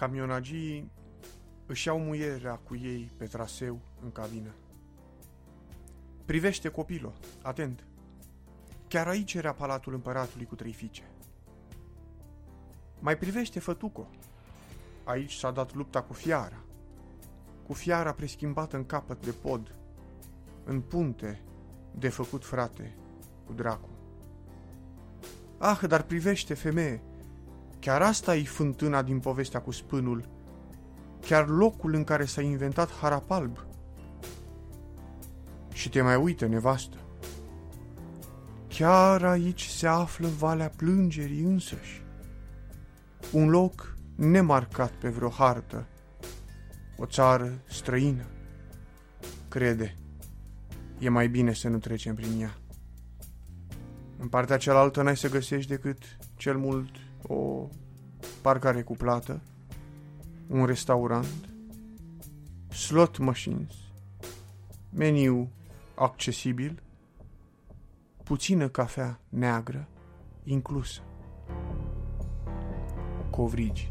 Camionagii își iau muierea cu ei pe traseu în cabină. Privește copilul, atent. Chiar aici era palatul împăratului cu trei fiice. Mai privește fătuco. Aici s-a dat lupta cu fiara. Cu fiara preschimbată în capăt de pod, în punte, de făcut frate cu dracu. Ah, dar privește, femeie, chiar asta e fântâna din povestea cu spânul, chiar locul în care s-a inventat harapalb. Și te mai uită, nevastă. Chiar aici se află Valea Plângerii însăși. Un loc nemarcat pe vreo hartă, o țară străină. Crede, e mai bine să nu trecem prin ea. În partea cealaltă n-ai să găsești decât cel mult o parcare cu plată, un restaurant, slot machines, meniu accesibil, puțină cafea neagră inclusă, covrigi.